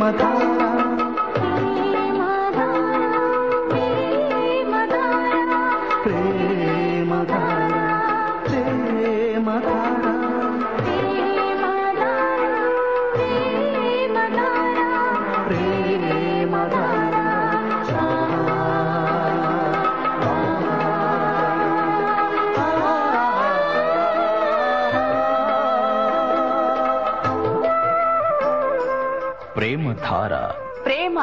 ప్రేమధార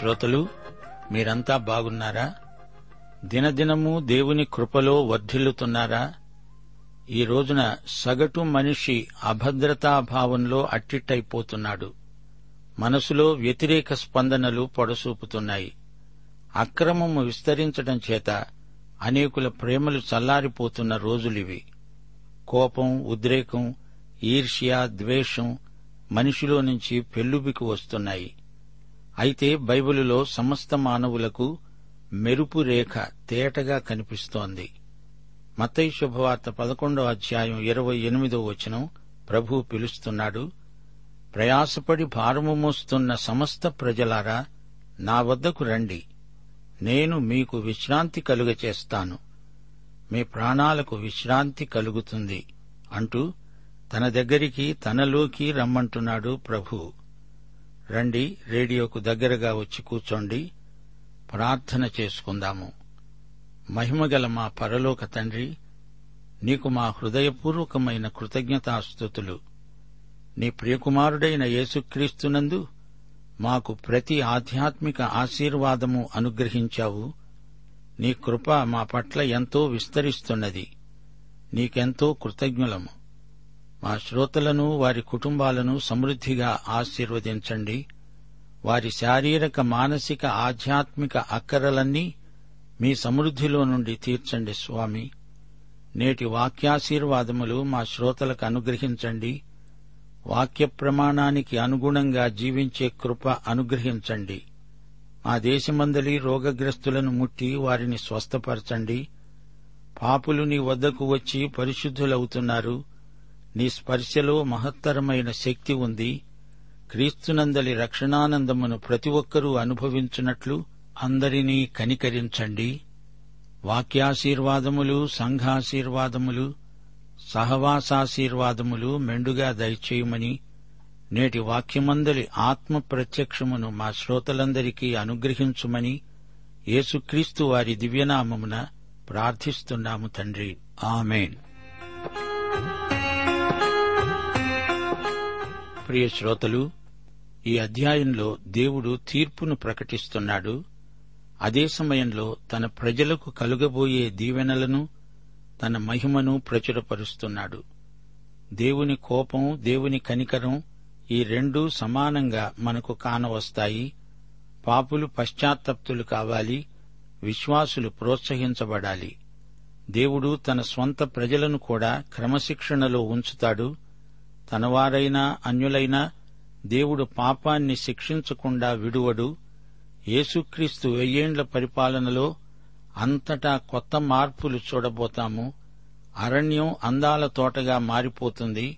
శ్రోతలు మీరంతా బాగున్నారా? దినదినము దేవుని కృపలో వర్ధిల్లుతున్నారా? ఈ రోజున సగటు మనిషి అభద్రతాభావంలో అట్టిట్టయిపోతున్నాడు. మనసులో వ్యతిరేక స్పందనలు పొడసూపుతున్నాయి. అక్రమము విస్తరించడం చేత అనేకుల ప్రేమలు చల్లారిపోతున్న రోజులివి. కోపం ఉద్రేకం ఈర్ష్య ద్వేషం మనిషిలో నుంచి పెల్లుబికి వస్తున్నాయి. అయితే బైబిలులో సమస్త మానవులకు మెరుపు రేఖ తేటగా కనిపిస్తోంది. మతై శుభవార్త పదకొండో అధ్యాయం ఇరవై ఎనిమిదో వచనం ప్రభు పిలుస్తున్నాడు ప్రయాసపడి భారము మోస్తున్న సమస్త ప్రజలారా నా వద్దకు రండి. నేను మీకు విశ్రాంతి కలుగచేస్తాను మీ ప్రాణాలకు విశ్రాంతి కలుగుతుంది అంటూ తన దగ్గరికి తనలోకి రమ్మంటున్నాడు ప్రభు. రండి రేడియోకు దగ్గరగా వచ్చి కూర్చోండి. ప్రార్థన చేసుకుందాము. మహిమగల మా పరలోక తండ్రి నీకు మా హృదయపూర్వకమైన కృతజ్ఞతాస్థుతులు నీ ప్రియకుమారుడైన యేసుక్రీస్తునందు మాకు ప్రతి ఆధ్యాత్మిక ఆశీర్వాదము అనుగ్రహించావు. నీ కృప మా పట్ల ఎంతో విస్తరిస్తున్నది. నీకెంతో కృతజ్ఞులము. మా శ్రోతలను వారి కుటుంబాలను సమృద్దిగా ఆశీర్వదించండి. వారి శారీరక మానసిక ఆధ్యాత్మిక అక్కరలన్నీ మీ సమృద్దిలో నుండి తీర్చండి స్వామి. నేటి వాక్యాశీర్వాదములు మా శ్రోతలకు అనుగ్రహించండి. వాక్య ప్రమాణానికి అనుగుణంగా జీవించే కృప అనుగ్రహించండి. మా దేశమందలి రోగగ్రస్తులను ముట్టి వారిని స్వస్థపరచండి. పాపులు నీ వద్దకు వచ్చి పరిశుద్ధులవుతున్నారు. నీ స్పర్శలో మహత్తరమైన శక్తి ఉంది. క్రీస్తునందలి రక్షణానందమును ప్రతి ఒక్కరూ అనుభవించున్నట్లు అందరినీ కనికరించండి. వాక్యాశీర్వాదములు సంఘాశీర్వాదములు సహవాసాశీర్వాదములు మెండుగా దయచేయమని నేటి వాక్యమందలి ఆత్మ ప్రత్యక్షమును మా శ్రోతలందరికీ అనుగ్రహించుమని యేసుక్రీస్తు వారి దివ్యనామమున ప్రార్థిస్తున్నాము తండ్రి. ఆమెన్. ప్రియ శ్రోతలు ఈ అధ్యాయంలో దేవుడు తీర్పును ప్రకటిస్తున్నాడు. అదే సమయంలో తన ప్రజలకు కలుగబోయే దీవెనలను తన మహిమను ప్రచురపరుస్తున్నాడు. దేవుని కోపం దేవుని కనికరం ఈ రెండూ సమానంగా మనకు కానవస్తాయి. పాపులు పశ్చాత్తప్తులు కావాలి విశ్వాసులు ప్రోత్సహించబడాలి. దేవుడు తన స్వంత ప్రజలను కూడా క్రమశిక్షణలో ఉంచుతాడు. తనవారైనా అన్యులైనా దేవుడు పాపాన్ని శిక్షించకుండా విడువడు. యేసుక్రీస్తు వెయ్యేండ్ల పరిపాలనలో అంతటా కొత్త మార్పులు చూడబోతాము. అరణ్యం అందాల తోటగా మారిపోతుంది.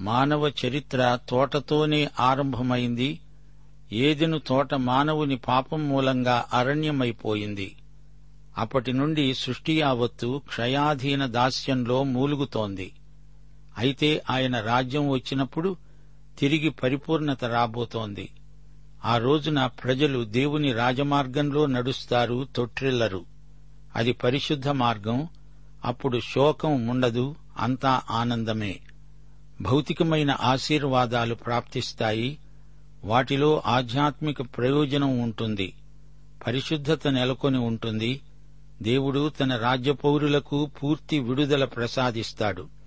మానవ చరిత్ర తోటతోనే ఆరంభమైంది. ఏదెను తోట మానవుని పాపం మూలంగా అరణ్యమైపోయింది. అప్పటి నుండి సృష్టి యావత్తు క్షయాధీన దాస్యంలో మూలుగుతోంది. అయితే ఆయన రాజ్యం వచ్చినప్పుడు తిరిగి పరిపూర్ణత రాబోతోంది. ఆ రోజున ప్రజలు దేవుని రాజమార్గంలో నడుస్తారు తొట్టిల్లరు అది పరిశుద్ధ మార్గం. అప్పుడు శోకం ఉండదు అంతా ఆనందమే. భౌతికమైన ఆశీర్వాదాలు ప్రాప్తిస్తాయి. వాటిలో ఆధ్యాత్మిక ప్రయోజనం ఉంటుంది. పరిశుద్ధత నెలకొని ఉంటుంది. దేవుడు తన రాజ్య పౌరులకు పూర్తి విడుదల ప్రసాదిస్తాడు.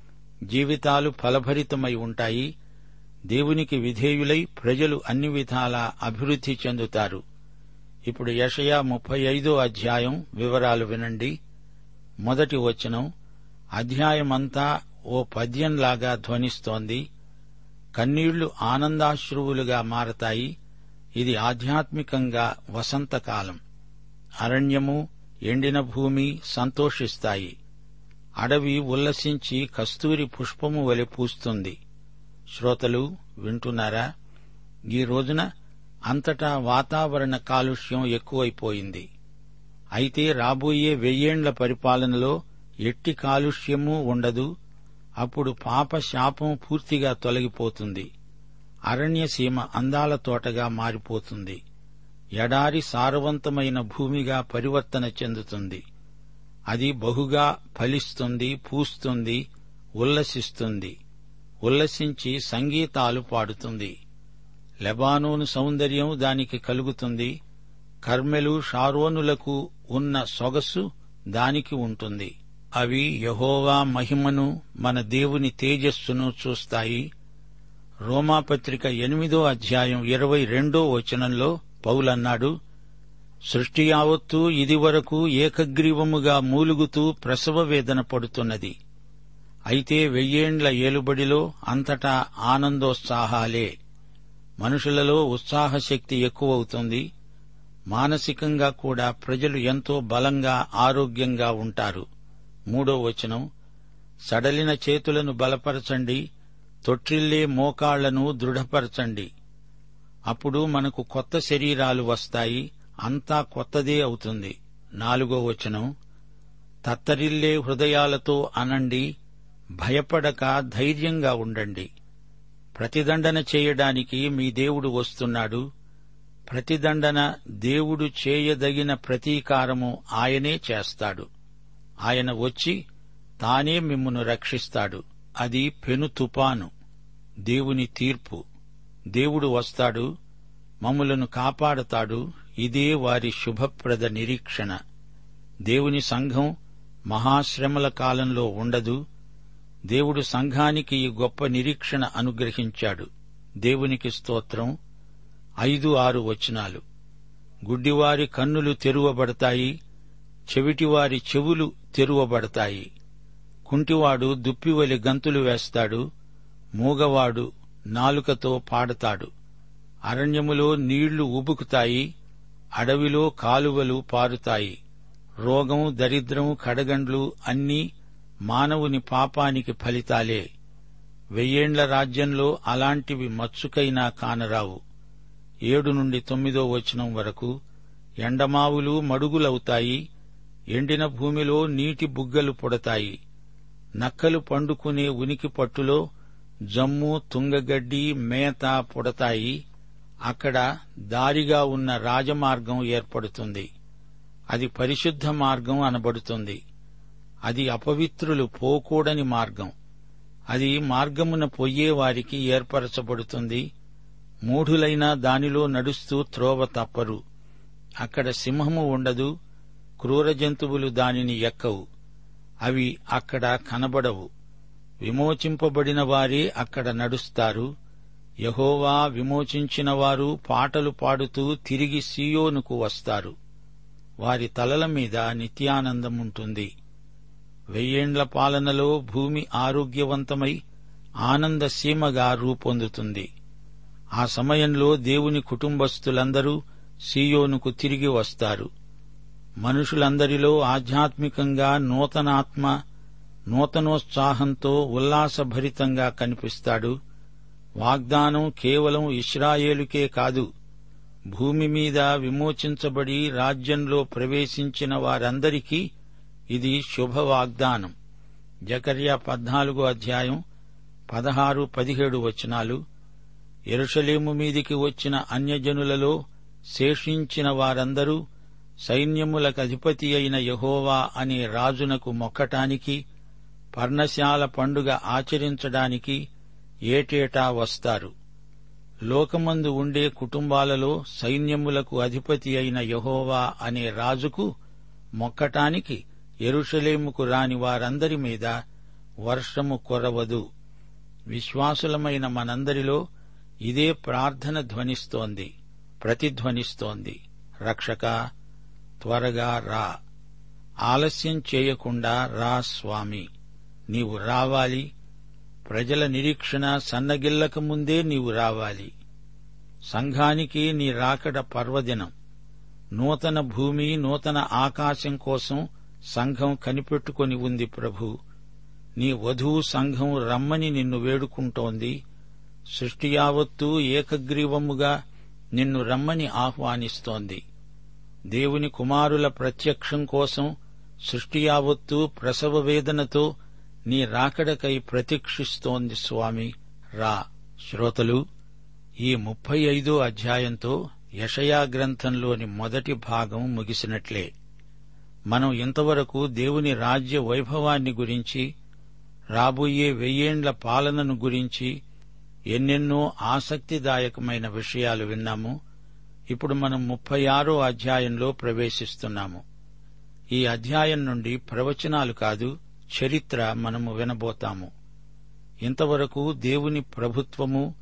జీవితాలు ఫలభరితమై ఉంటాయి. దేవునికి విధేయులై ప్రజలు అన్ని విధాలా అభివృద్ధి చెందుతారు. ఇప్పుడు యషయా ముప్పై ఐదో అధ్యాయం వివరాలు వినండి. మొదటి వచనం అధ్యాయమంతా ఓ పద్యంలాగా ధ్వనిస్తోంది. కన్నీళ్ళు ఆనందాశ్రువులుగా మారతాయి. ఇది ఆధ్యాత్మికంగా వసంతకాలం. అరణ్యము ఎండిన భూమి సంతోషిస్తాయి. అడవి ఉల్లసించి కస్తూరి పుష్పము వలె పూస్తుంది. శ్రోతలు వింటున్నారా? ఈ రోజున అంతటా వాతావరణ కాలుష్యం ఎక్కువైపోయింది. అయితే రాబోయే వెయ్యేండ్ల పరిపాలనలో ఎట్టి కాలుష్యమూ ఉండదు. అప్పుడు పాప శాపం పూర్తిగా తొలగిపోతుంది. అరణ్యసీమ అందాల తోటగా మారిపోతుంది. ఎడారి సారవంతమైన భూమిగా పరివర్తన చెందుతుంది. అది బహుగా ఫలిస్తుంది పూస్తుంది ఉల్లసిస్తుంది. ఉల్లసించి సంగీతాలు పాడుతుంది. లెబానోను సౌందర్యం దానికి కలుగుతుంది. కర్మెలు షారోనులకు ఉన్న సొగసు దానికి ఉంటుంది. అవి యహోవా మహిమను మన దేవుని తేజస్సును చూస్తాయి. రోమాపత్రిక ఎనిమిదో అధ్యాయం ఇరవై రెండో వచనంలో పౌలన్నాడు సృష్టి యావత్తూ ఇదివరకు ఏకగ్రీవముగా మూలుగుతూ ప్రసవ వేదన పడుతున్నది. అయితే వెయ్యేండ్ల ఏలుబడిలో అంతటా ఆనందోత్సాహాలే. మనుషులలో ఉత్సాహశక్తి ఎక్కువవుతుంది. మానసికంగా కూడా ప్రజలు ఎంతో బలంగా ఆరోగ్యంగా ఉంటారు. మూడో వచనం సడలిన చేతులను బలపరచండి తొట్టిల్లే మోకాళ్ళను దృఢపరచండి. అప్పుడు మనకు కొత్త శరీరాలు వస్తాయి అంతా కొత్తదే అవుతుంది. నాలుగో వచనం తత్తరిల్లే హృదయాలతో అనండి భయపడక ధైర్యంగా ఉండండి. ప్రతిదండన చేయడానికి మీ దేవుడు వస్తున్నాడు. ప్రతిదండన దేవుడు చేయదగిన ప్రతీకారము ఆయనే చేస్తాడు. ఆయన వచ్చి తానే మిమ్మును రక్షిస్తాడు. అది పెను తుపాను. దేవుని తీర్పు. దేవుడు వస్తాడు మమ్ములను కాపాడతాడు. ఇదే వారి శుభప్రద నిరీక్షణ. దేవుని సంఘం మహాశ్రమల కాలంలో ఉండదు. దేవుడు సంఘానికి ఈ గొప్ప నిరీక్షణ అనుగ్రహించాడు. దేవునికి స్తోత్రం. ఐదు ఆరు వచనాలు. గుడ్డివారి కన్నులు తెరువబడతాయి. చెవిటివారి చెవులు తెరువబడతాయి. కుంటివాడు దుప్పివలి గంతులు వేస్తాడు. మూగవాడు నాలుకతో పాడతాడు. అరణ్యములో నీళ్ళు ఉబుకుతాయి అడవిలో కాలువలు పారుతాయి. రోగం దరిద్రము కడగండ్లు అన్నీ మానవుని పాపానికి ఫలితాలే. వెయ్యేండ్ల రాజ్యంలో అలాంటివి మచ్చుకైనా కానరావు. ఏడు నుండి తొమ్మిదో వచనం వరకు ఎండమావులు మడుగులవుతాయి ఎండిన భూమిలో నీటి బుగ్గలు పుడతాయి. నక్కలు పండుకునే ఉనికి పట్టులో జమ్ము తుంగగడ్డి మేత పుడతాయి. అక్కడ దారిగా ఉన్న రాజమార్గం ఏర్పడుతుంది. అది పరిశుద్ధ మార్గం అనబడుతుంది. అది అపవిత్రులు పోకూడని మార్గం. అది మార్గమున పొయ్యేవారికి ఏర్పరచబడుతుంది. మూఢులైన దానిలో నడుస్తూ త్రోవ తప్పరు. అక్కడ సింహము ఉండదు క్రూర జంతువులు దానిని ఎక్కవు. అవి అక్కడ కనబడవు. విమోచింపబడిన వారే అక్కడ నడుస్తారు. యహోవా విమోచించిన వారు పాటలు పాడుతూ తిరిగి సీయోనుకు వస్తారు. వారి తలల మీద నిత్యానందముంటుంది వెయ్యేండ్ల పాలనలో భూమి ఆరోగ్యవంతమై ఆనంద సీమగా రూపొందుతుంది. ఆ సమయంలో దేవుని కుటుంబస్తులందరూ సీయోనుకు తిరిగి వస్తారు. మనుషులందరిలో ఆధ్యాత్మికంగా నూతనాత్మ నూతనోత్సాహంతో ఉల్లాసభరితంగా కనిపిస్తాడు. వాగ్దానం కేవలం ఇస్రాయేలుకే కాదు భూమి మీద విమోచించబడి రాజ్యంలో ప్రవేశించిన వారందరికీ ఇది శుభ వాగ్దానం జకర్యా పద్నాలుగో అధ్యాయం పదహారు పదిహేడు వచనాలు. ఎరుషలేము మీదికి వచ్చిన అన్యజనులలో శేషించిన వారందరూ సైన్యములకు అధిపతి అయిన యహోవా అనే రాజునకు మొక్కటానికి పర్ణశాల పండుగ ఆచరించడానికి ఏటేటా వస్తారు? లోకమందు ఉండే కుటుంబాలలో సైన్యములకు అధిపతి అయిన యహోవా అనే రాజుకు మొక్కటానికి ఎరుషలేముకు రాని వారందరి మీద వర్షము కొరవదు. విశ్వాసులమైన మనందరిలో ఇదే ప్రార్థన ధ్వనిస్తోంది ప్రతిధ్వనిస్తోంది. రక్షక త్వరగా రా. ఆలస్యం చేయకుండా రా స్వామి. నీవు రావాలి ప్రజల నిరీక్షణ సన్నగిల్లక ముందే నీవు రావాలి. సంఘానికి నీ రాకడ పర్వదినం. నూతన భూమి నూతన ఆకాశం కోసం సంఘం కనిపెట్టుకొని ఉంది ప్రభు. నీ వధువు సంఘం రమ్మని నిన్ను వేడుకుంటోంది. సృష్టి యావత్తూ ఏకగ్రీవముగా నిన్ను రమ్మని ఆహ్వానిస్తోంది. దేవుని కుమారుల ప్రత్యక్షం కోసం సృష్టి యావత్తూ ప్రసవ వేదనతో నీ రాకడకై ప్రతీక్షిస్తోంది స్వామి. రా. శ్రోతలు ఈ ముప్పై ఐదో అధ్యాయంతో యషయా గ్రంథంలోని మొదటి భాగం ముగిసినట్లే. మనం ఇంతవరకు దేవుని రాజ్య వైభవాన్ని గురించి రాబోయే వెయ్యేండ్ల పాలనను గురించి ఎన్నెన్నో ఆసక్తిదాయకమైన విషయాలు విన్నాము. ఇప్పుడు మనం ముప్పై ఆరో అధ్యాయంలో ప్రవేశిస్తున్నాము. ఈ అధ్యాయం నుండి ప్రవచనాలు కాదు చరిత్ర మనము వినబోతాము. ఇంతవరకు దేవుని ప్రభుత్వము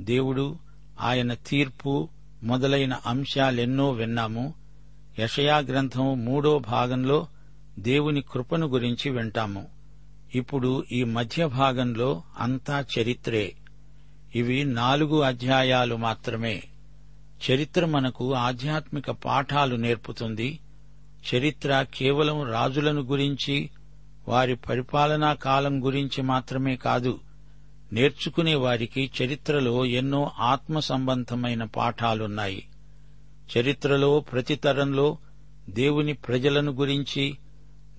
దేవుడు ఆయన తీర్పు మొదలైన అంశాలెన్నో విన్నాము. యషయా గ్రంథం మూడో భాగంలో దేవుని కృపను గురించి వింటాము. ఇప్పుడు ఈ మధ్య భాగంలో అంతా చరిత్రే. ఇవి నాలుగు అధ్యాయాలు మాత్రమే. చరిత్ర మనకు ఆధ్యాత్మిక పాఠాలు నేర్పుతుంది. చరిత్ర కేవలం రాజులను గురించి వారి పరిపాలనా కాలం గురించి మాత్రమే కాదు నేర్చుకునే వారికి చరిత్రలో ఎన్నో ఆత్మ సంబంధమైన పాఠాలున్నాయి. చరిత్రలో ప్రతి తరంలో దేవుని ప్రజలను గురించి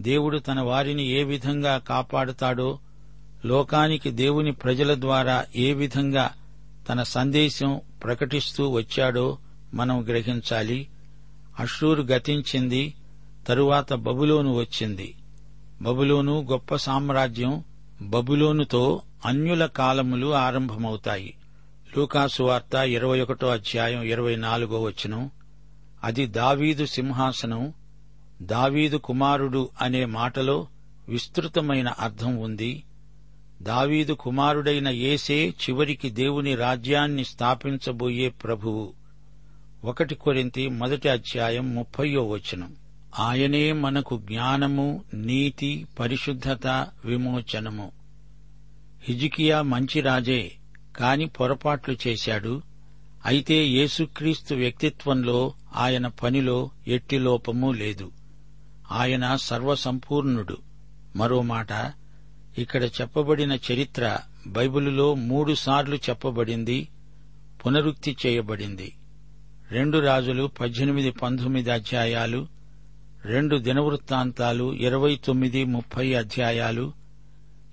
దేవుడు తన వారిని ఏ విధంగా కాపాడుతాడో లోకానికి దేవుని ప్రజల ద్వారా ఏ విధంగా తన సందేశం ప్రకటిస్తూ వచ్చాడో మనం గ్రహించాలి. అషూరు గతించింది తరువాత బబులోను వచ్చింది. బబులోను గొప్ప సామ్రాజ్యం బబులోనుతో అన్యుల కాలములు ఆరంభమవుతాయి. లూకాసు వార్త ఇరవై ఒకటో అధ్యాయం ఇరవై నాలుగో వచనం. అది దావీదు సింహాసనం. దావీదు కుమారుడు అనే మాటలో విస్తృతమైన అర్థం ఉంది. దావీదు కుమారుడైన ఏసే చివరికి దేవుని రాజ్యాన్ని స్థాపించబోయే ప్రభువు. ఒకటి కొరింతి మొదటి అధ్యాయం ముప్పయో వచనం. ఆయనే మనకు జ్ఞానము నీతి పరిశుద్ధత విమోచనము. హిజికియా మంచి రాజే కాని పొరపాట్లు చేశాడు. అయితే యేసుక్రీస్తు వ్యక్తిత్వంలో ఆయన పనిలో ఎట్టి లోపమూ లేదు. ఆయన సర్వసంపూర్ణుడు. మరో మాట ఇక్కడ చెప్పబడిన చరిత్ర బైబిలులో మూడుసార్లు చెప్పబడింది పునరుక్తి చేయబడింది. రెండు రాజులు పద్దెనిమిది పంతొమ్మిది అధ్యాయాలు రెండు దినవృత్తాంతాలు ఇరవై తొమ్మిది ముప్పై అధ్యాయాలు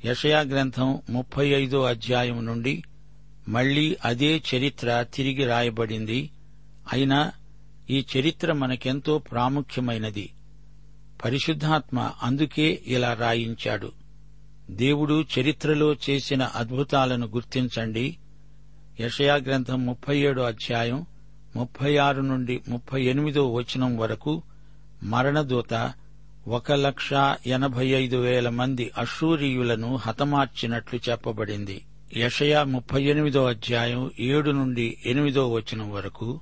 యషయా గ్రంథం ముప్పై ఐదో అధ్యాయం నుండి మళ్ళీ అదే చరిత్ర తిరిగి రాయబడింది. అయినా ఈ చరిత్ర మనకెంతో ప్రాముఖ్యమైనది. పరిశుద్ధాత్మ అందుకే ఇలా రాయించాడు. దేవుడు చరిత్రలో చేసిన అద్భుతాలను గుర్తించండి. యషయా గ్రంథం ముప్పై ఏడో అధ్యాయం ముప్పై ఆరు నుండి ముప్పై ఎనిమిదో వచనం వరకు మరణదూత ఒక లక్ష ఎనభై ఐదు వేల మంది అశూరియులను హతమార్చినట్లు చెప్పబడింది. యషయా ముప్పై ఎనిమిదో అధ్యాయం ఏడు నుండి ఎనిమిదో వచనం వరకు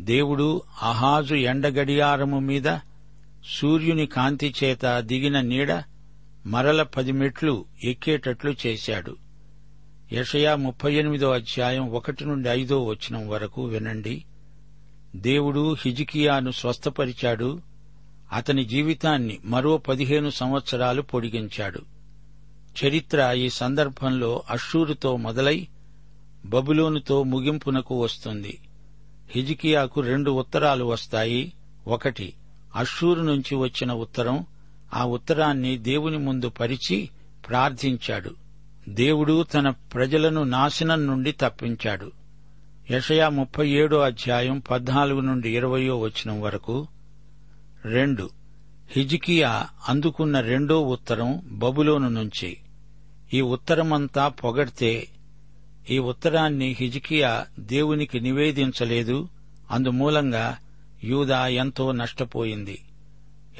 దేవుడు అహాజు ఎండగడియారము మీద సూర్యుని కాంతి చేత దిగిన నీడ మరల పది మెట్లు ఎక్కేటట్లు చేశాడు. యషయా ముప్పై ఎనిమిదో అధ్యాయం ఒకటి నుండి ఐదో వచనం వరకు వినండి. దేవుడు హిజికియాను స్వస్థపరిచాడు. అతని జీవితాన్ని మరో పదిహేను సంవత్సరాలు పొడిగించాడు. చరిత్ర ఈ సందర్భంలో అషూరుతో మొదలై బబులోనుతో ముగింపునకు వస్తుంది. హిజికియాకు రెండు ఉత్తరాలు వస్తాయి. ఒకటి అషూరు నుంచి వచ్చిన ఉత్తరం. ఆ ఉత్తరాన్ని దేవుని ముందు పరిచి ప్రార్థించాడు. దేవుడు తన ప్రజలను నాశనం నుండి తప్పించాడు. యషయా ముప్పై ఏడో అధ్యాయం పద్నాలుగు నుండి ఇరవయో వచనం వరకు రెండు. హిజికియా అందుకున్న రెండో ఉత్తరం బబులోను నుంచి. ఈ ఉత్తరమంతా పొగడ్తే ఈ ఉత్తరాన్ని హిజికియా దేవునికి నివేదించలేదు. అందుమూలంగా యూదా ఎంతో నష్టపోయింది.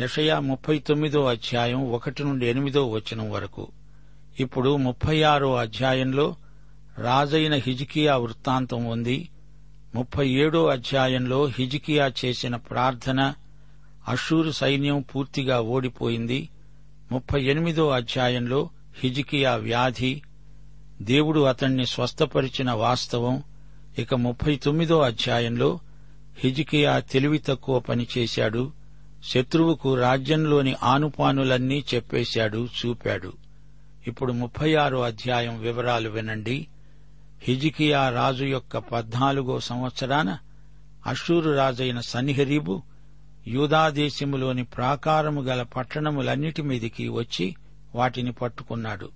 యషయా ముప్పై తొమ్మిదో అధ్యాయం ఒకటి నుండి ఎనిమిదో వచనం వరకు. ఇప్పుడు ముప్పై ఆరో అధ్యాయంలో రాజైన హిజికియా వృత్తాంతం ఉంది. ముప్పై ఏడో అధ్యాయంలో హిజికియా చేసిన ప్రార్థన అషూరు సైన్యం పూర్తిగా ఓడిపోయింది. ముప్పై ఎనిమిదో అధ్యాయంలో హిజికియా వ్యాధి దేవుడు అతణ్ణి స్వస్థపరిచిన వాస్తవం. ఇక ముప్పై తొమ్మిదో అధ్యాయంలో హిజికియా తెలివి తక్కువ పనిచేశాడు శత్రువుకు రాజ్యంలోని ఆనుపానులన్నీ చెప్పేశాడు చూపాడు. ఇప్పుడు ముప్పై ఆరో అధ్యాయం వివరాలు వినండి. హిజికియా రాజు యొక్క పద్నాలుగో సంవత్సరాన అషూరు రాజైన సన్నిహరీబు యూదాదేశములోని ప్రాకారము గల పట్టణములన్నిటి మీదికి వచ్చి వాటిని పట్టుకున్నాడు.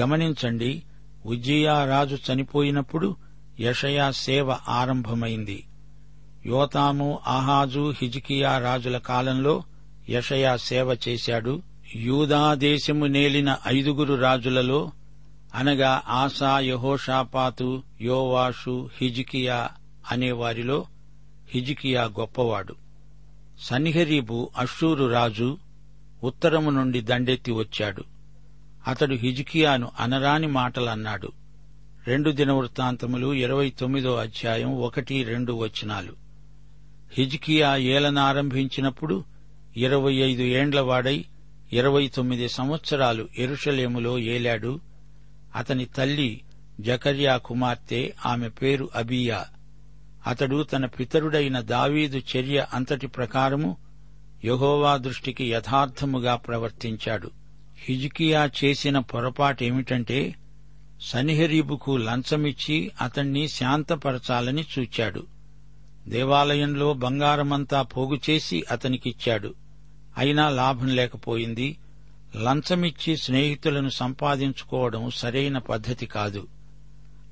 గమనించండి ఉజ్జియా రాజు చనిపోయినప్పుడు యషయా సేవ ఆరంభమైంది. యోతాము ఆహాజు హిజికియా రాజుల కాలంలో యషయా సేవ చేశాడు. యూదాదేశము నేలిన ఐదుగురు రాజులలో అనగా ఆసా యహోషాపాతు యోవాషు హిజికియా అనేవారిలో హిజికియా గొప్పవాడు. సన్నిహరీబు అషూరు రాజు ఉత్తరము నుండి దండెత్తి వచ్చాడు. అతడు హిజికియాను అనరాని మాటలన్నాడు. రెండు దినవృత్తాంతములు ఇరవై తొమ్మిదో అధ్యాయం ఒకటి రెండు వచనాలు. హిజ్కియా ఏలనారంభించినప్పుడు ఇరవై ఐదు ఏండ్లవాడై ఇరవై తొమ్మిది సంవత్సరాలు ఎరుషలేములో ఏలాడు. అతని తల్లి జకర్యా కుమార్తె ఆమె పేరు అబియా. అతడు తన పితరుడైన దావీదు చర్య అంతటి ప్రకారము యహోవా దృష్టికి యథార్థముగా ప్రవర్తించాడు. హిజ్కియా చేసిన పొరపాటేమిటంటే సనిహరీబుకు లంచమిచ్చి అతణ్ణి శాంతపరచాలని చూచాడు. దేవాలయంలో బంగారమంతా పోగుచేసి అతనికిచ్చాడు. అయినా లాభం లేకపోయింది. లంచమిచ్చి స్నేహితులను సంపాదించుకోవడం సరైన పద్ధతి కాదు.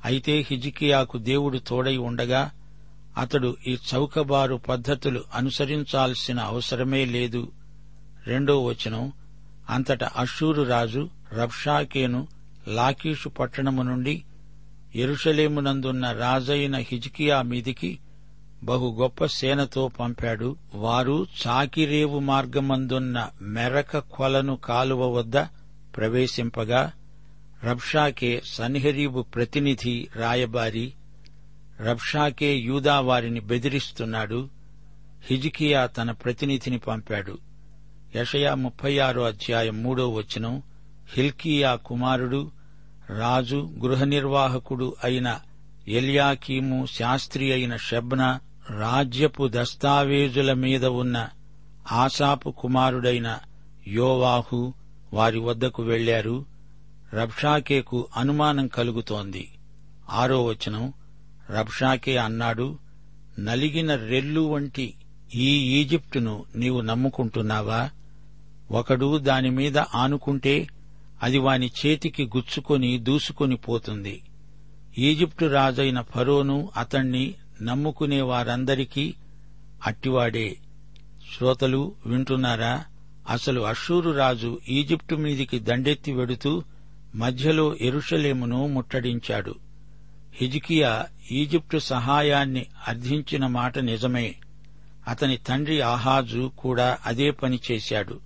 అయితే హిజికియాకు దేవుడు తోడై ఉండగా అతడు ఈ చౌకబారు పద్ధతులు అనుసరించాల్సిన అవసరమే లేదు. రెండో వచనం అంతట అషూరు రాజు రబ్షాకేను లాకీషు పట్టణము నుండి ఎరుషలేమునందున్న రాజైన హిజ్కియా మీదికి బహు గొప్ప సేనతో పంపాడు. వారు చాకిరేవు మార్గమందున్న మెరక కొలను కాలువ వద్ద ప్రవేశింపగా రబ్షాకే సన్హరీబు ప్రతినిధి రాయబారి రబ్షాకే యూదా వారిని బెదిరిస్తున్నాడు. హిజికియా తన ప్రతినిధిని పంపాడు. యషయా ముప్పై ఆరో అధ్యాయం మూడో వచనం. హిల్కియా కుమారుడు రాజు గృహ నిర్వాహకుడు అయిన ఎల్యాకీము శాస్త్రి అయిన షబ్న రాజ్యపు దస్తావేజుల మీద ఉన్న ఆసాపు కుమారుడైన యోవాహు వారి వద్దకు వెళ్ళారు రబ్షాకేకు అనుమానం కలుగుతోంది. ఆరో వచనం. రబ్షాకే అన్నాడు నలిగిన రెల్లు వంటి ఈ ఈజిప్టును నీవు నమ్ముకుంటున్నావా? ఒకడు దానిమీద ఆనుకుంటే అది వాని చేతికి గుచ్చుకొని దూసుకొని పోతుంది. ఈజిప్టు రాజైన ఫరోను అతణ్ణి నమ్ముకునే వారందరికీ అట్టివాడే. శ్రోతలు వింటున్నారా? అసలు అషూరు రాజు ఈజిప్టు మీదికి దండెత్తి వెడుతూ మధ్యలో ఎరుషలేమును ముట్టడించాడు. హిజికియా ఈజిప్టు సహాయాన్ని అర్థించిన మాట నిజమే. అతని తండ్రి ఆహాజు కూడా అదే పని చేశాడు.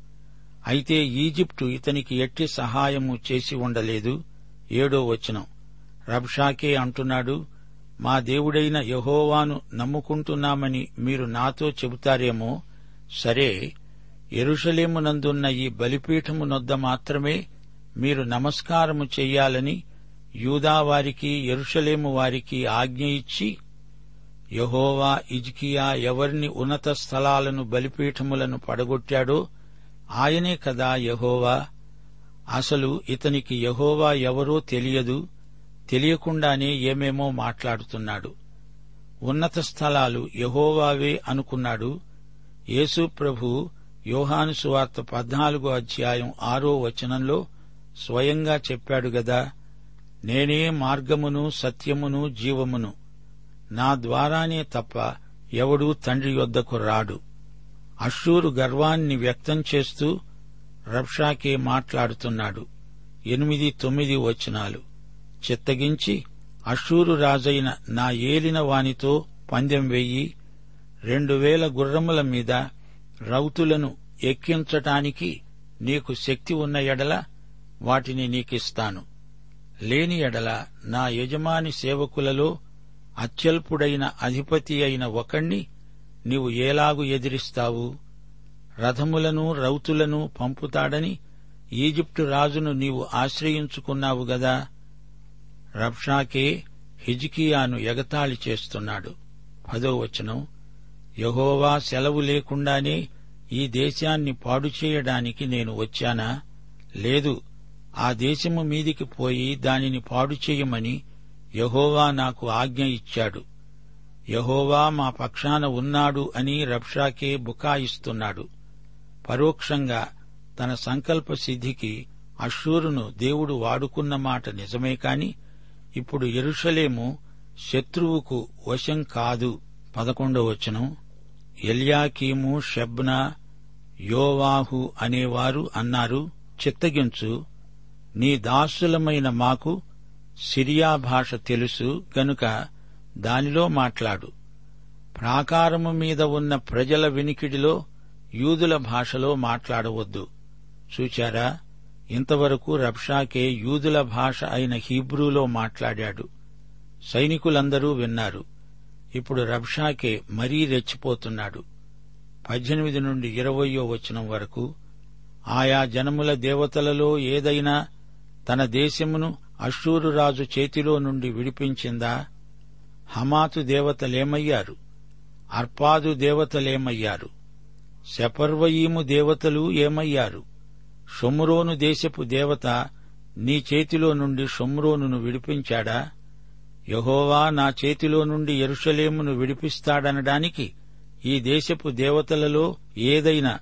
అయితే ఈజిప్టు ఇతనికి ఎట్టి సహాయము చేసి ఉండలేదు. ఏడో వచనం. రబ్షాకే అంటున్నాడు మా దేవుడైన యహోవాను నమ్ముకుంటున్నామని మీరు నాతో చెబుతారేమో? సరే ఎరుషలేమునందున్న ఈ బలిపీఠము నొద్ద మాత్రమే మీరు నమస్కారము చెయ్యాలని యూదావారికి ఎరుషలేము వారికి ఆజ్ఞ ఇచ్చి యహోవా ఇజ్కియా ఎవరిని ఉన్నత స్థలాలను బలిపీఠములను పడగొట్టాడో ఆయనే కదా యహోవా. అసలు ఇతనికి యహోవా ఎవరో తెలియదు తెలియకుండానే ఏమేమో మాట్లాడుతున్నాడు. ఉన్నత స్థలాలు యహోవావే అనుకున్నాడు. యేసు ప్రభు యోహాను సువార్త పద్నాలుగో అధ్యాయం ఆరో వచనంలో స్వయంగా చెప్పాడు గదా నేనే మార్గమును సత్యమును జీవమును. నా ద్వారానే తప్ప ఎవడూ తండ్రి యొద్దకు రాడు. అషూరు గర్వాన్ని వ్యక్తం చేస్తూ రబ్షాకే మాట్లాడుతున్నాడు. ఎనిమిది తొమ్మిది వచనాలు. చిత్తగించి అషూరు రాజైన నా ఏలిన వానితో పందెం వెయ్యి రెండు వేల గుర్రముల మీద రౌతులను ఎక్కించటానికి నీకు శక్తి ఉన్న ఎడల వాటిని నీకిస్తాను. లేని ఎడల నా యజమాని సేవకులలో అత్యల్పుడైన అధిపతి అయిన ఒకణ్ణి నీవు ఏలాగు ఎదిరిస్తావు? రథములను రౌతులను పంపుతాడని ఈజిప్టు రాజును నీవు ఆశ్రయించుకున్నావు గదా? రబ్షాకే హిజికియాను ఎగతాళి చేస్తున్నాడు. పదో వచనం. యహోవా సెలవు లేకుండానే ఈ దేశాన్ని పాడు చేయడానికి నేను వచ్చానా? లేదు. ఆ దేశము మీదికి పోయి దానిని పాడు చేయమని యహోవా నాకు ఆజ్ఞ ఇచ్చాడు. యహోవా మా పక్షాన ఉన్నాడు అని రబ్షాకే బుకాయిస్తున్నాడు. పరోక్షంగా తన సంకల్ప సిద్ధికి అషూరును దేవుడు వాడుకున్న మాట నిజమే కాని ఇప్పుడు ఎరుషలేము శత్రువుకు వశం కాదు. పదకొండవ వచనం. ఎల్యాకీము షబ్నా యోవాహు అనేవారు అన్నారు చిత్తగించు నీ దాసులమైన మాకు సిరియా భాష తెలుసు గనుక దానిలో మాట్లాడు. ప్రాకారము మీద ఉన్న ప్రజల వినికిడిలో యూదుల భాషలో మాట్లాడవద్దు. చూచారా? ఇంతవరకు రబ్షాకే యూదుల భాష అయిన హీబ్రూలో మాట్లాడాడు. సైనికులందరూ విన్నారు. ఇప్పుడు రబ్షాకే మరీ రెచ్చిపోతున్నాడు. పద్దెనిమిది నుండి ఇరవయో వచనం వరకు ఆయా జనముల దేవతలలో ఏదైనా తన దేశమును అశ్షూరురాజు రాజు చేతిలో నుండి విడిపించిందా? హమాతు దేవతలేమయ్యారు అర్పాదు దేవతలేమయ్యారు శపర్వయీము దేవతలు ఏమయ్యారు? షొమ్రోను దేశపు దేవత నీ చేతిలో నుండి షొమ్రోనును విడిపించాడా? యహోవా నా చేతిలో నుండి ఎరుషలేమును విడిపిస్తాడనడానికి ఈ దేశపు దేవతలలో ఏదైనా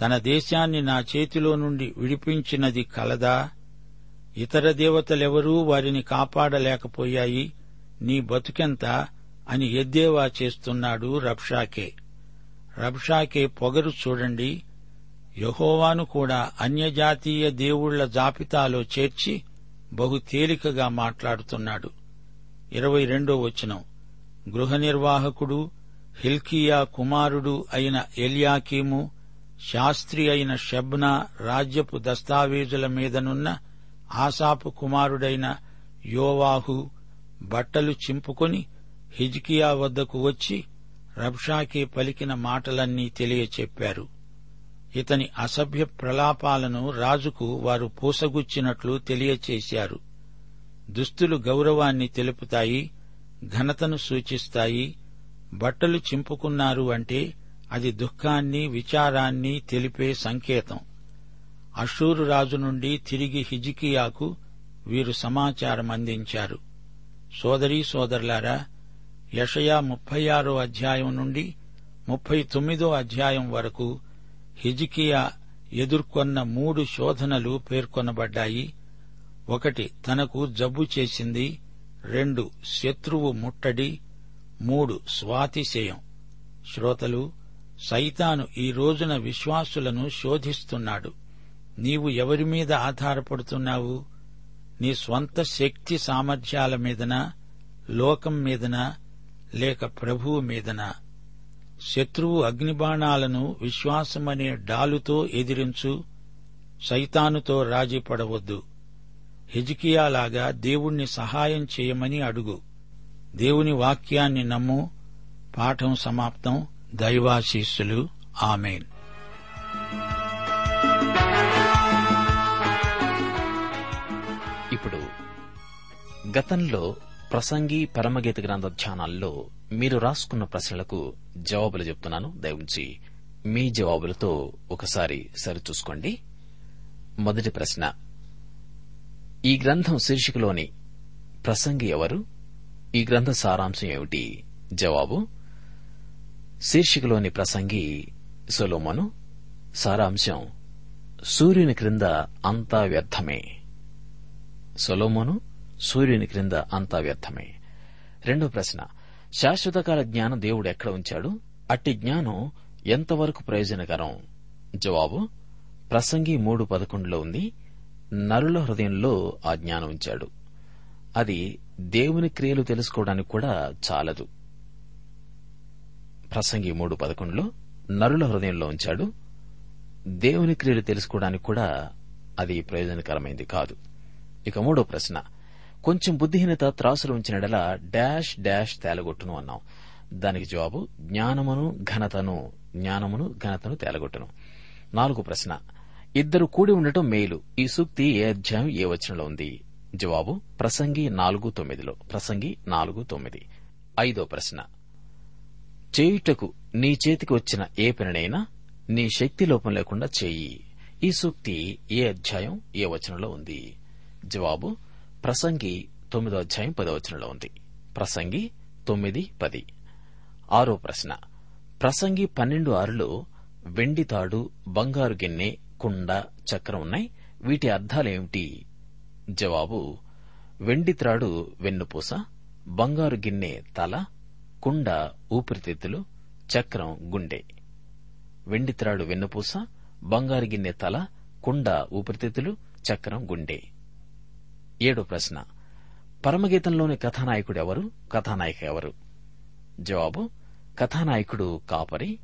తన దేశాన్ని నా చేతిలో నుండి విడిపించినది కలదా? ఇతర దేవతలెవరూ వారిని కాపాడలేకపోయాయి. నీ బతుకెంత? అని ఎద్దేవా చేస్తున్నాడు రబ్షాకే. రబ్షాకే పొగరు చూడండి. యహోవాను కూడా అన్యజాతీయ దేవుళ్ళ జాబితాలో చేర్చి బహు తేలికగా మాట్లాడుతున్నాడు. ఇరవై రెండో వచనం. గృహ నిర్వాహకుడు హిల్కియా కుమారుడు అయిన ఎల్యాకీము శాస్త్రి అయిన షబ్నా రాజ్యపు దస్తావేజుల మీదనున్న ఆసాపు కుమారుడైన యోవాహు బట్టలు చింపుకొని హిజ్కియా వద్దకు వచ్చి రబ్షాకే పలికిన మాటలన్నీ తెలియచెప్పారు. ఇతని అసభ్య ప్రలాపాలను రాజుకు వారు పూసగుచ్చినట్లు తెలియచేశారు. దుస్తులు గౌరవాన్ని తెలుపుతాయి ఘనతను సూచిస్తాయి బట్టలు చింపుకున్నారు అంటే అది దుఃఖాన్ని విచారాన్ని తెలిపే సంకేతం. అషూరు రాజు నుండి తిరిగి హిజికియాకు వీరు సమాచారం అందించారు. సోదరీ సోదరులారా యషయా ముప్పై ఆరో అధ్యాయం నుండి ముప్పై తొమ్మిదో అధ్యాయం వరకు హిజికియా ఎదుర్కొన్న మూడు శోధనలు పేర్కొనబడ్డాయి. ఒకటి తనకు జబ్బు చేసింది. రెండు శత్రువు ముట్టడి. మూడు స్వాతిశయం శ్రోతలు సైతాను ఈ రోజున విశ్వాసులను శోధిస్తున్నాడు. నీవు ఎవరి మీద ఆధారపడుతున్నావు? నీ స్వంత శక్తి సామర్థ్యాల మీదనా లోకం మీదనా లేక ప్రభువు మీదనా? శత్రువు అగ్నిబాణాలను విశ్వాసమనే డాలుతో ఎదిరించు సైతానుతో రాజీ పడవద్దు హిజికియాలాగా దేవుణ్ణి సహాయం చేయమని అడుగు. దేవుని వాక్యాన్ని నమ్ము. పాఠం సమాప్తం. దైవాశీస్సులు. ఆమెన్. ఇప్పుడు గతంలో ప్రసంగి పరమగీత గ్రంథ ధ్యానాల్లో మీరు రాసుకున్న ప్రశ్నలకు జవాబులు చెప్తున్నాను. దయవుంచి మీ జవాబులతో ఒకసారి సరిచూసుకోండి. మొదటి ప్రశ్న. ఈ గ్రంథం శీర్షికలోని ప్రసంగి ఎవరు? ఈ గ్రంథ సారాంశం ఏమిటి? జవాబు. శీర్షికలోని ప్రసంగి సొలోమను. సారాంశం. సూర్యుని క్రింద అంతా వ్యర్థమే. సొలోమోను సూర్యుని క్రింద అంతా వ్యర్థమే. రెండో ప్రశ్న. శాశ్వతకాల జ్ఞానం దేవుడు ఎక్కడ ఉంచాడు? అట్టి జ్ఞానం ఎంతవరకు ప్రయోజనకరం? జవాబు. ప్రసంగి మూడు పదకొండులో ఉంది. నరుల హృదయంలో ఆ జ్ఞానం ఉంచాడు. అది దేవుని క్రియలు తెలుసుకోవడానికి కూడా చాలదు. ప్రసంగి మూడు పదకొండులో నరుల హృదయంలో ఉంచాడు. దేవుని క్రియలు తెలుసుకోవడానికి కూడా అది ప్రయోజనకరమైంది కాదు. ఇక మూడో ప్రశ్న. కొంచెం బుద్ధిహీనత త్రాసులు ఉంచినడలా డాష్ డాష్ తేలగొట్టును అన్నాం. దానికి జవాబు జ్ఞానమును ఘనతను జ్ఞానమును ఘనతను తేలగొట్టును. నాలుగో ప్రశ్న. ఇద్దరు కూడి ఉండటం మేలు. ఈ సూక్తి ఏ అధ్యాయం ఏ వచనంలో ఉంది? జవాబు ప్రసంగి నాలుగు తొమ్మిదిలో. ప్రసంగి నాలుగు తొమ్మిది. ఐదో ప్రశ్న. చేయుటకు నీ చేతికి వచ్చిన ఏ పనినైనా నీ శక్తి లోపం లేకుండా చేయి. ఈ సూక్తి ఏ అధ్యాయం ఏ వచనంలో ఉంది? జవాబు ప్రసంగి తొమ్మిదో అధ్యాయం పదవచనలో ఉంది. ప్రసంగి తొమ్మిది పది. ఆరో ప్రశ్న. ప్రసంగి పన్నెండు ఆరులో వెండి తాడు బంగారు గిన్నె కుండ చక్రం ఉన్నాయి. వీటి అర్థాలేమిటి జవాబు వెండి త్రాడు వెన్నుపూస బంగారు గిన్నె తల కుండ ఊపిరితిత్తులు చక్రం గుండె. వెండి త్రాడు వెన్నుపూస బంగారు గిన్నె తల కుండ ఊపిరితిత్తులు చక్రం గుండె. ఏడో ప్రశ్న. పరమగీతంలోని కథానాయకుడు ఎవరు? కథానాయిక ఎవరు? జవాబు కథానాయకుడు కాపరి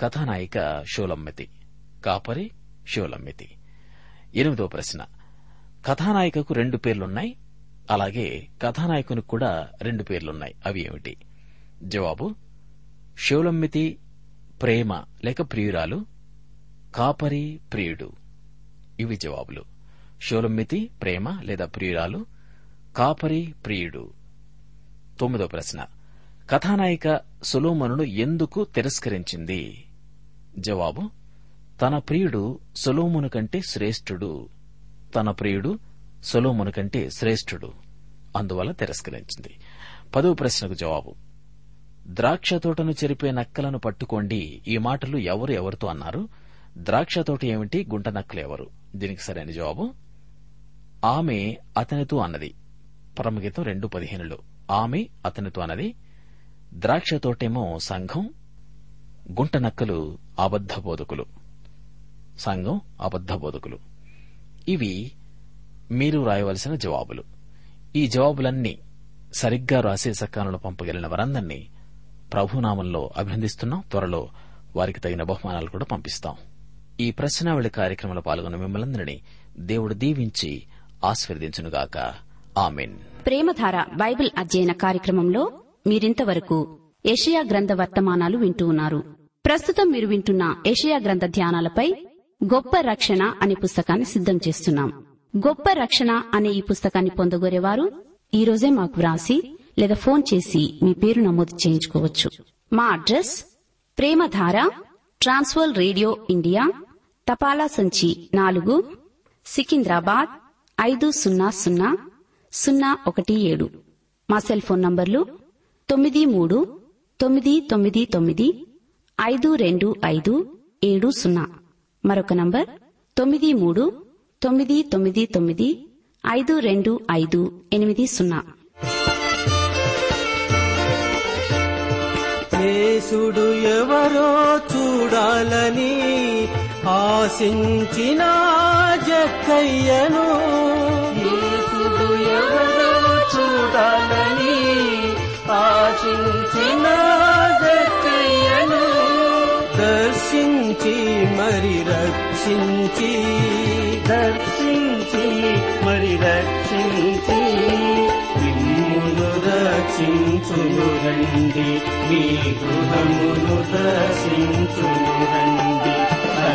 కథానాయిక షోలమ్మితి. కాపరి షోలమ్మితి. ఎనిమిదో ప్రశ్న. కథానాయికకు రెండు పేర్లున్నాయి అలాగే కథానాయకునికి కూడా రెండు పేర్లున్నాయి. అవి ఏమిటి? జవాబు షోలమ్మితి ప్రేమ లేక ప్రియురాలు కాపరి ప్రియుడు. ఇవి జవాబులు. షోలమ్మితి ప్రేమ లేదా ప్రియురాలు? కాపరి ప్రియుడు. తొమ్మిదో ప్రశ్న. కథానాయిక సొలోమనును ఎందుకు తిరస్కరించింది? జవాబు తన ప్రియుడు సొలోమును కంటే శ్రేష్ఠుడు. తన ప్రియుడు సొలోమును కంటే శ్రేష్ఠుడు. అందువల్ల తిరస్కరించింది. పదవ ప్రశ్నకు జవాబు. ద్రాక్ష తోటను చెరిపే నక్కలను పట్టుకోండి. ఈ మాటలు ఎవరు ఎవరితో అన్నారు? ద్రాక్ష తోట ఏమిటి? గుంట నక్కలు ఎవరు? దీనికి సరైన జవాబు ఆమె అతనితో అన్నది. పరమగీతం రెండు పదిహేనులో. ఆమె అతనితో అన్నది. ద్రాక్ష తోటేమో సంఘం గుంట నక్కలు బోధకులు సంఘం అబద్ధబోధకులు. ఇవి మీరు రాయవలసిన జవాబులు. ఈ జవాబులన్నీ సరిగ్గా రాసే సకాలంలో పంపగలిగిన వారందరినీ ప్రభునామంలో అభినందిస్తున్నాం. త్వరలో వారికి తగిన బహుమానాలు కూడా పంపిస్తాం. ఈ ప్రశ్నావళి కార్యక్రమంలో పాల్గొన్న మిమ్మల్ందరినీ దేవుడు దీవించి ఆశీర్వదించునుగాక. ఆమెన్. ప్రేమధార బైబిల్ అధ్యయన కార్యక్రమంలో మీరింతవరకు ఏషియా గ్రంథ వర్తమానాలు వింటూ ఉన్నారు. ప్రస్తుతం మీరు వింటున్న ఏషియా గ్రంథ ధ్యానాలపై గొప్ప రక్షణ అనే పుస్తకాన్ని సిద్ధం చేస్తున్నాం. గొప్ప రక్షణ అనే ఈ పుస్తకాన్ని పొందగోరేవారు ఈ రోజే మాకు వ్రాసి లేదా ఫోన్ చేసి మీ పేరు నమోదు చేయించుకోవచ్చు. మా address Premadhara Trans World Radio India తపాలా సంచి నాలుగు సికింద్రాబాద్ ఐదు సున్నా సున్నా సున్నా ఒకటి ఏడు. మా సెల్ ఫోన్ నంబర్లు తొమ్మిది మూడు తొమ్మిది తొమ్మిది తొమ్మిది ఐదు రెండు ఐదు ఏడు సున్నా. మరొక నంబర్ తొమ్మిది మూడు తొమ్మిది తొమ్మిది తొమ్మిది ఐదు రెండు ఐదు ఎనిమిది సున్నా. ఎవరో చూడాలని ఆశించిన జక్కయ్యను యేసుడు ఎవరో చూడాలని ఆశించిన జక్కయ్యను దర్శించి మరి రక్షించి. దర్శించి మరి రక్షించి. మిమ్మును రక్షించును రండి మీ గృహమును దర్శించును రండి